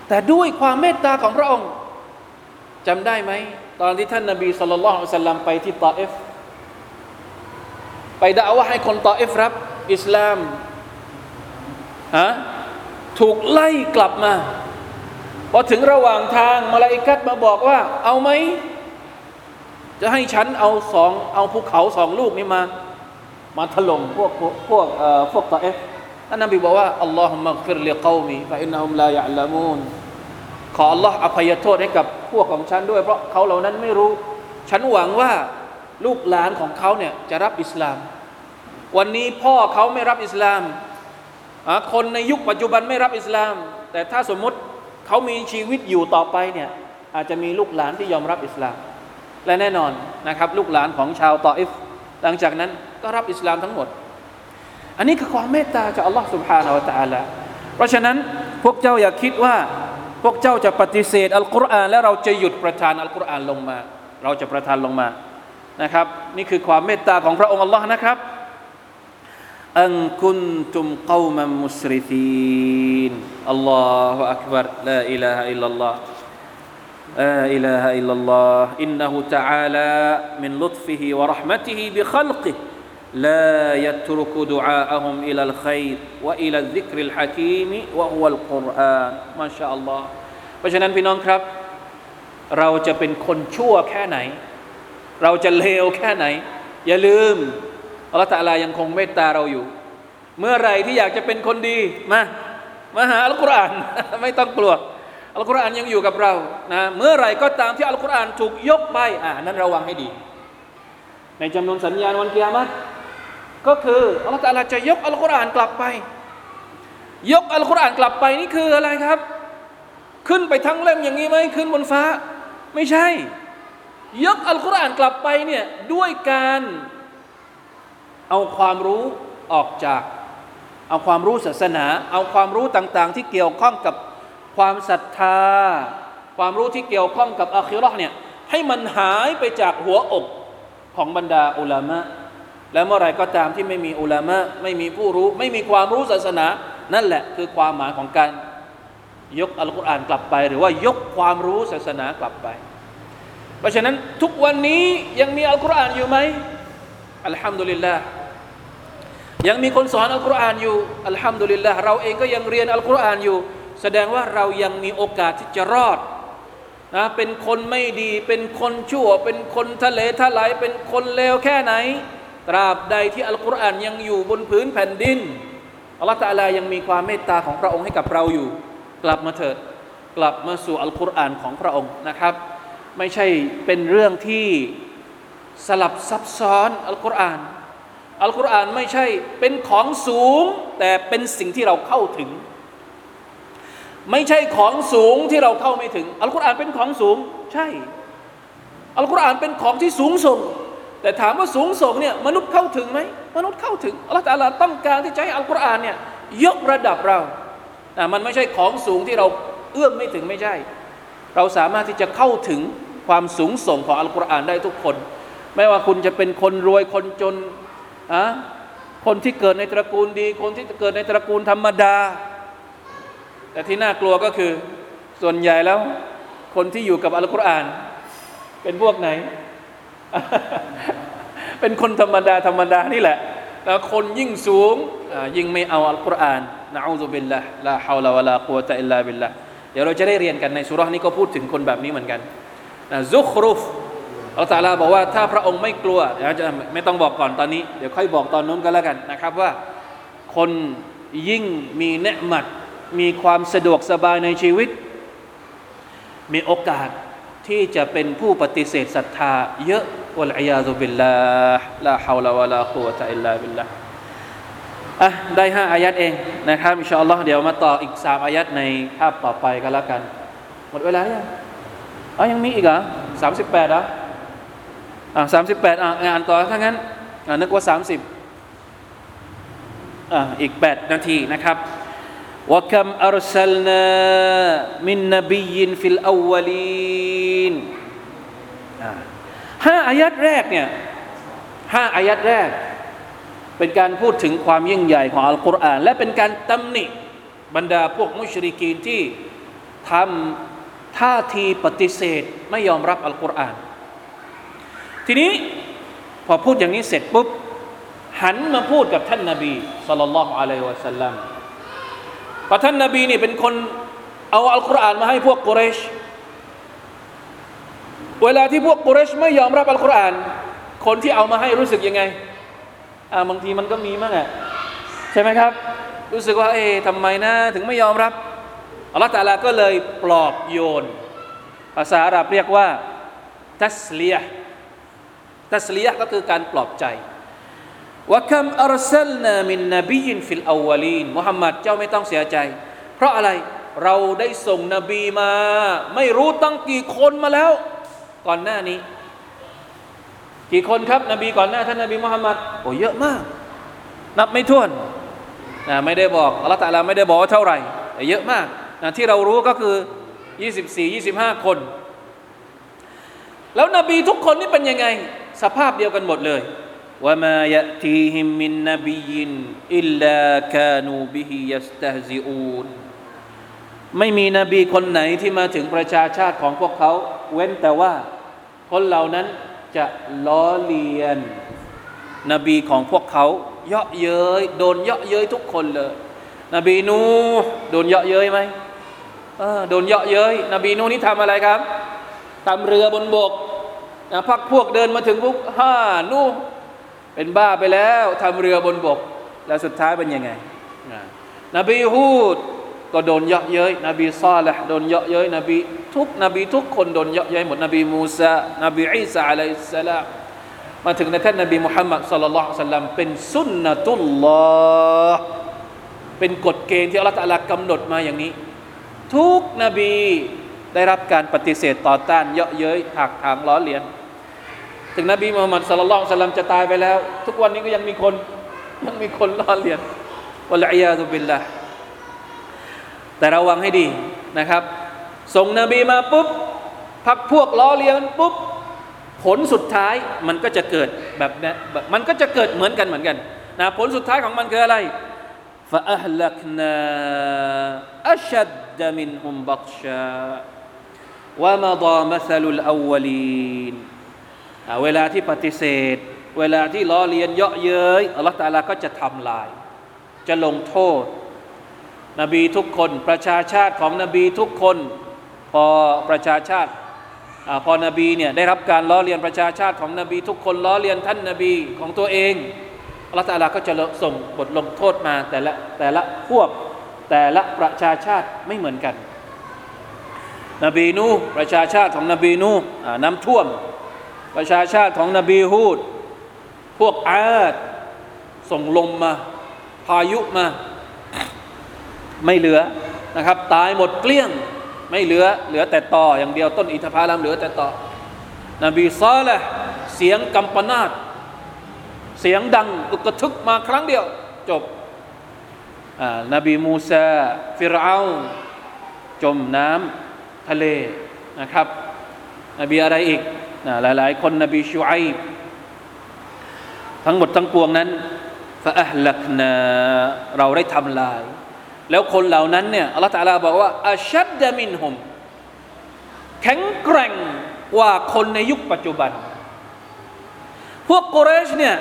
แต่ด้วยความเมตตาของพระองค์จำได้ไหม ตอนที่ท่านนบีสุลต่านสัลลัมไปที่ตาเอฟไปดะอ์วะฮ์ให้คนตออิฟรับ อิสลามฮะถูกไล่กลับมา พอถึงระหว่างทางมลาอิกะฮ์มาบอกว่า เอาไหม จะให้ฉันเอาสองเอาภูเขาสองลูกนี้มา มาถล่มพวกพวกเอ่อพวกตออิฟท่านนบีบอกว่าاللهم اغفر لقومي فإنهم لا يعلمونขออัลลอฮ์อภัยโทษให้กับพวกของฉันด้วย เพราะเขาเหล่านั้นไม่รู้ ฉันหวังว่าลูกหลานของเขาเนี่ยจะรับอิสลาม วันนี้พ่อเขาไม่รับอิสลามคนในยุคปัจจุบันไม่รับอิสลาม แต่ถ้าสมมติ เขามีชีวิตอยู่ต่อไปเนี่ยอาจจะมีลูกหลานที่ยอมรับอิสลาม และแน่นอนนะครับลูกหลานของชาวตออิฟหลังจากนั้นก็รับอิสลามทั้งหมด อันนี้คือความเมตตาจากอัลลอฮ์ سبحانه และ تعالى เพราะฉะนั้นพวกเจ้าอย่าคิดว่าพวกเจ้าจะปฏิเสธอัลกุรอานและเราจะหยุดประทานอัลกุรอานลงมา เราจะประทานลงมานะครับ นี่คือความเมตตาของพระองค์อัลลอฮ์นะครับ อันคุนตุมกวมันมุสริฟีนอัลลอฮฺอักบารลาอิลาฮะอิลลัลลอฮ์ لا إله إلا الله إنه تعالى من لطفه ورحمته بخلقه لا يترك دعاءهم إلى الخير وإلى الذكر الحكيم وهو القرآن ما شاء الله เพราะฉะนั้นพี่น้องครับ เราจะเป็นคนชั่วแค่ไหน เราจะเลวแค่ไหน อย่าลืม อัลลอฮฺตะลายังคงเมตตาเราอยู่ เมื่อไรที่อยากจะเป็นคนดีมามาหาอัลกุรอานไม่ต้องกลัวอัลกุรอานยังอยู่กับเรานะเมื่อไรก็ตามที่อัลกุรอานถูกยกไปอ่านั้นระวังให้ดี ในจำนวนสัญญาณวันกิยามัตก็คืออัลลอฮฺตะลาจะยกอัลกุรอานกลับไป ยกอัลกุรอานกลับไปนี่คืออะไรครับ ขึ้นไปทั้งเล่มอย่างนี้ไหมขึ้นบนฟ้า ไม่ใช่ ยกอัลกุรอานกลับไปเนี่ยด้วยการ เอาความรู้ออกจาก เอาความรู้ศาสนา เอาความรู้ต่างๆ ที่เกี่ยวข้องกับความศรัทธา ความรู้ที่เกี่ยวข้องกับอาคิรอห์เนี่ยให้มันหายไปจากหัวอกของบรรดาอุลามะ และเมื่อไรก็ตามที่ไม่มีอุลามะไม่มีผู้รู้ ไม่มีความรู้ศาสนา นั่นแหละคือความหมายของการยกอัลกุรอานกลับไป หรือว่ายกความรู้ศาสนากลับไป เพราะฉะนั้นทุกวันนี้ยังมีอัลกุรอานอยู่ไหมอัลฮัมดุลิลลาห์ ยังมีคนสอนอัลกุรอานอยู่อัลฮัมดุลิลลาห์เราเองก็ยังเรียนอัลกุรอานอยู่ แสดงว่าเรายังมีโอกาสที่จะรอดนะเป็นคนไม่ดี เป็นคนชั่ว เป็นคนทะเลทลายเป็นคนเลวแค่ไหน ตราบใดที่อัลกุรอานยังอยู่บนพื้นแผ่นดินอัลลอฮฺตะอาลายังมีความเมตตาของพระองค์ให้กับเราอยู่ กลับมาเถิด กลับมาสู่อัลกุรอานของพระองค์นะครับ ไม่ใช่เป็นเรื่องที่สลับซับซ้อนอัลกุรอาน อัลกุรอานไม่ใช่เป็นของสูง แต่เป็นสิ่งที่เราเข้าถึง ไม่ใช่ของสูงที่เราเข้าไม่ถึง อัลกุรอานเป็นของสูง ใช่ อัลกุรอานเป็นของที่สูงส่ง แต่ถามว่าสูงส่งเนี่ยมนุษย์เข้าถึงไหมมนุษย์เข้าถึงอัลลอฮฺตะอาลาต้องการที่จะให้อัลกุรอานเนี่ยยกระดับเราอะมันไม่ใช่ของสูงที่เราเอื้อมไม่ถึงไม่ใช่ เราสามารถที่จะเข้าถึงความสูงส่งของอัลกุรอานได้ทุกคน ไม่ว่าคุณจะเป็นคนรวยคนจน อะคนที่เกิดในตระกูลดี คนที่เกิดในตระกูลธรรมดา แต่ที่น่ากลัวก็คือ ส่วนใหญ่แล้ว คนที่อยู่กับอัลกุรอาน เป็นพวกไหน เป็นคนธรรมดาธรรมดานี่แหละ แล้วคนยิ่งสูงยิ่งไม่เอาอัลกุรอานนะอูซุบิลละลาฮาวลาวะลากุวะตะอิลลาบิลละเดี๋ยวเราจะได้เรียนกันในสุรานี้ก็พูดถึงคนแบบนี้เหมือนกันนะซุครุฟ อัลลอฮฺตะอาลาบอกว่าถ้าพระองค์ไม่กลัวเดี๋ยวจะไม่ต้องบอกก่อนตอนนี้ เดี๋ยวค่อยบอกตอนนู้นก็แล้วกันนะครับว่า คนยิ่งมีเนียะอ์มัตมีความสะดวกสบายในชีวิต มีโอกาสที่จะเป็นผู้ปฏิเสธศรัทธาเยอะوالعياذ بالله لا حول ولا قوة إلا باللهอะได้ห้าอายัดเองนะครับإن شاء اللهเดี๋ยวมาต่ออีกสามอายัดในภาคต่อไปก็แล้วกัน หมดเวลายังอ๋อยังมีอีกเหรอสามสิบแปดเหรอ อ่าสามสิบแปดอ่าอ่านต่อถ้างั้นอ่านึกว่าสามสิบอ่าอีกแปดนาทีนะครับوكم أرسلنا من نبي في الأولينห้าอายัดแรกเนี่ยห้าอายัดแรก เป็นการพูดถึงความยิ่งใหญ่ของอัลกุรอาน และเป็นการตำหนิบรรดาพวกมุชริกีนที่ทำท่าทีปฏิเสธไม่ยอมรับอัลกุรอาน ทีนี้พอพูดอย่างนี้เสร็จปุ๊บ หันมาพูดกับท่านนาบีสัลลัลลอฮุอะลัยวะสัลลัมพระท่านนาบีนี่เป็นคนเอาอัลกุรอานมาให้พวกกุเรช เวลาที่พวกกุเรชไม่ยอมรับอัลกุรอาน คนที่เอามาให้รู้สึกยังไงอ่าบางทีมันก็มีมั้งอะใช่ไหมครับ รู้สึกว่าเอ๊ะทำไมนะถึงไม่ยอมรับอัลลอฮฺตะอาลาก็เลยปลอบโยน ภาษาอาหรับเรียกว่า تسلية تسلية ก็คือการปลอบใจว่าكم أرسلنا من نبي في الأولين มุฮัมมัดเจ้าไม่ต้องเสียใจ เพราะอะไรเราได้ส่งนบีมา ไม่รู้ตั้งกี่คนมาแล้ว ก่อนหน้านี้ กี่คนครับ นบีก่อนหน้าท่านนบีมุฮัมมัดโอ้เยอะมาก นับไม่ถ้วนนะไม่ได้บอกอัลลอฮฺตะลาไม่ได้บอกว่าเท่าไหร่แต่เยอะมากนะที่เรารู้ก็คือ 24 25 คน แล้วนบีทุกคนนี่เป็นยังไง สภาพเดียวกันหมดเลย وما يأتيهم من نبي إلا كانوا به يستهزئون ไม่มีนบีคนไหนที่มาถึงประชาชาติของพวกเขา เว้นแต่ว่า คนเหล่านั้นจะล้อเลียน นบีของพวกเขา เยาะเย้ยโดนเยาะเย้ยทุกคนเลย นบีนูโดนเยาะเย้ยไหมเออโดนเยาะเย้ยนบีนูนี่ทำอะไรครับทำเรือบนบก นะพักพวกเดินมาถึงปุ๊บฮ่านูเป็นบ้าไปแล้วทำเรือบนบก แล้วสุดท้ายเป็นยังไงนบีฮูดก็โดนเยาะเย้ยนบีซาลห์โดนเยาะเย้ยนบีทุกนบีทุกคนโดนเยาะเย้ยหมดนบีมูซานบีอีสาอะลัยฮิสสลามมาถึงในท่านนบีมุฮัมมัดสัลลัลลอฮุอะลัยฮิสสลามเป็นสุนนะตุลลอฮ์เป็นกฎเกณฑ์ที่อัลลอฮฺตะอาลากำหนดมาอย่างนี้ ทุกนบีได้รับการปฏิเสธต่อต้านเยาะเย้ยหักทางล้อเลียน ถึงนบีมุฮัมมัดสลลัลลอฮุอะลัยฮิสลามจะตายไปแล้ว ทุกวันนี้ก็ยังมีคนยังมีคนล้อเลียนวะลัยยาตุบิลลาห์แต่ระวังให้ดีนะครับ ส่งนบีมาปุ๊บพักพวกล้อเลียนปุ๊บผลสุดท้ายมันก็จะเกิดแบบนี้มันก็จะเกิดเหมือนกันเหมือนกันนะผลสุดท้ายของมันคืออะไรฟะอัลลักน เวลาที่ปฏิเสธ เวลาที่ล้อเลียนเยาะเย้ยอัลลอฮฺตาลาก็จะทำลาย จะลงโทษ นบีทุกคนประชาชาติของนบีทุกคน พอประชาชาติอพอนบีเนี่ยได้รับการล้อเลียนประชาชาติของนบีทุกคนล้อเลียนท่านนบีของตัวเองอัลลอฮฺตาลาก็จะส่งบทลงโทษมาแต่ละแต่ละพวกแต่ละประชาชาติไม่เหมือนกัน นบีนูประชาชาติของนบีนูน้ำท่วม ประชาชาติของนบีฮูด พวกอาดส่งลมมา พายุมา ไม่เหลือนะครับ ตายหมดเกลี้ยง ไม่เหลือ เหลือแต่ต่ออย่างเดียวต้นอิทธพาลามเหลือแต่ต่อ นบีซอละเสียงกัมปนาตเสียงดังอึกกระทึกมาครั้งเดียว จบนบีมูซาฟิรเอาจมน้ำทะเลนะครับ นบีอะไรอีก นะหลายๆ คนนบีชูไอทั้งหมดทั้งปวงนั้นฟะอัลลักนาเราได้ทำลาย แล้วคนเหล่านั้นเนี่ยอัลลอฮฺตะลาบอกว่าอัชัดดะมินฮุมแข็งแกร่งกว่าคนในยุคปัจจุบัน พวกกุเรชเนี่ย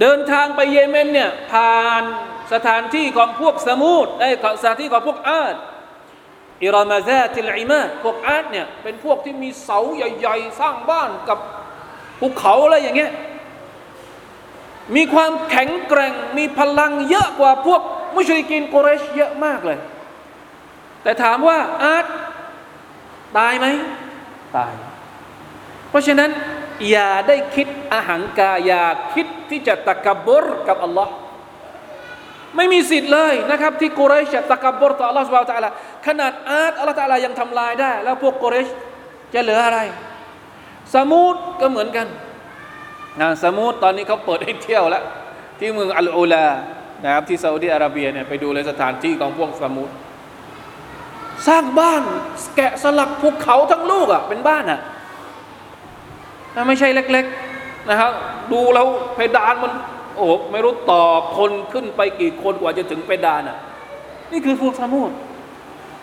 เดินทางไปเยเมนเนี่ยผ่านสถานที่ของพวกสมูดไอ้สถานที่ของพวกอาด อิรามาซาติลอิมาพวกอาดเนี่ยเป็นพวกที่มีเสาใหญ่ ๆ สร้างบ้านกับภูเขาอะไรอย่างเงี้ยมีความแข็งแกร่งมีพลังเยอะกว่าพวกมุชริกินกุเรชเยอะมากเลย แต่ถามว่าอาดตายไหมตาย เพราะฉะนั้น อย่าได้คิดอาหังกาอย่าคิดที่จะตะกบรกับอัลลอฮ์ ไม่มีสิทธิ์เลยนะครับ ที่กุเรชตะกบรต่ออัลลอฮ์สุบะฮฺตะลาขนาดอาดอัลลอฮ์ตะลายังทำลายได้ แล้วพวกกุเรชจะเหลืออะไร สมูดก็เหมือนกันนะสมูดตอนนี้เขาเปิดให้เที่ยวแล้ว ที่เมืองอัลอูลานะครับที่ซาอุดีอาระเบียเนี่ยไปดูเลยสถานที่ของพวกสมูดสร้างบ้านแกะสลักภูเขาทั้งลูกอะเป็นบ้านอะไม่ใช่เล็ก ๆนะครับ ดูแล้วเพดานมัน โอ้ไม่รู้ต่อคนขึ้นไปกี่คนกว่าจะถึงเพดานอะ นี่คือพวกสมุทร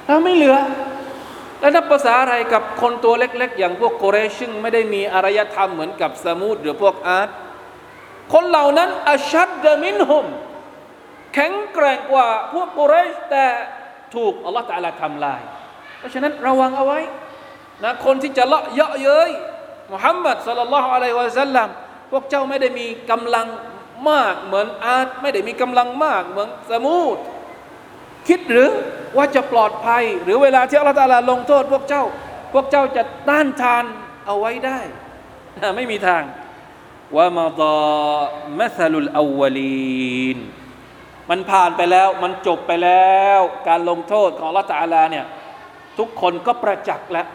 แล้วไม่เหลือ แล้วนับภาษาอะไรกับคนตัวเล็ก ๆ อย่างพวกโกเรชิงไม่ได้มีอารยธรรมเหมือนกับสมุทรหรือพวกอาร์ตคนเหล่านั้นอัชัดเดมินหุมแข็งแกร่งกว่าพวกโกเรชแต่ถูกอัลลอฮฺตะลาทำลาย เพราะฉะนั้นระวังเอาไว้นะคนที่จะเลาะเยาะเย้ยมุฮัมมัดสัลลัลลอฮุอะลัยฮิวะสัลลัมพวกเจ้าไม่ได้มีกำลัง มากเหมือนอาดไม่ได้มีกำลังมากเหมือนสมูดคิดหรือว่าจะปลอดภัย หรือเวลาที่อัลลอฮฺตะลาลงโทษพวกเจ้า พวกเจ้าจะต้านทานเอาไว้ได้ ไม่มีทางว่ามาดอมัสลุลอวลีนมันผ่านไปแล้วมันจบไปแล้ว การลงโทษของอัละตาลาเนี่ยทุกคนก็ประจักษ์แล้ว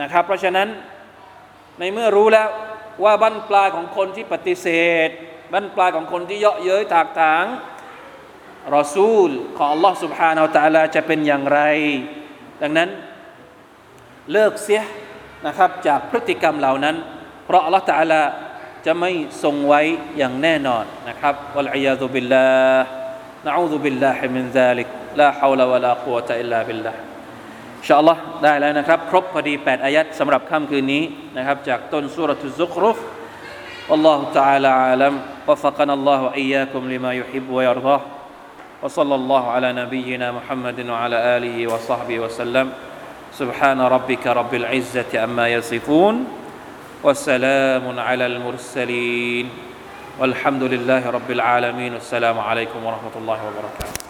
นะครับ เพราะฉะนั้นในเมื่อรู้แล้วว่าบั้นปลายของคนที่ปฏิเสธ บั้นปลายของคนที่เยาะเย้ยถากถางรอซูลของ Allah سبحانه และ تعالى จะเป็นอย่างไร ดังนั้นเลิกเสียนะครับจากพฤติกรรมเหล่านั้น เพราะ Allah تعالى จะไม่ทรงไว้อย่างแน่นอนนะครับวะลัยยาตุบิลลาห์นะอูซุบิลลาฮิมินซาลิกลาฮาวลาวะลากุวะตะอิลลาบิลลาห์อินชาอัลลอฮ์ได้แล้วนะครับ ครบพอดี 8 อายัดสำหรับค่ำคืนนี้นะครับ จากต้นสุรทุซุกรุฟ والله تعالى أعلم. وفقنا الله وإياكم لما يحب ويرضاه. وصلى الله على نبينا محمد وعلى آله وصحبه وسلم. سبحان ربك رب العزة أما يصفون. وسلام على المرسلين. والحمد لله رب العالمين. والسلام عليكم ورحمة الله وبركاته.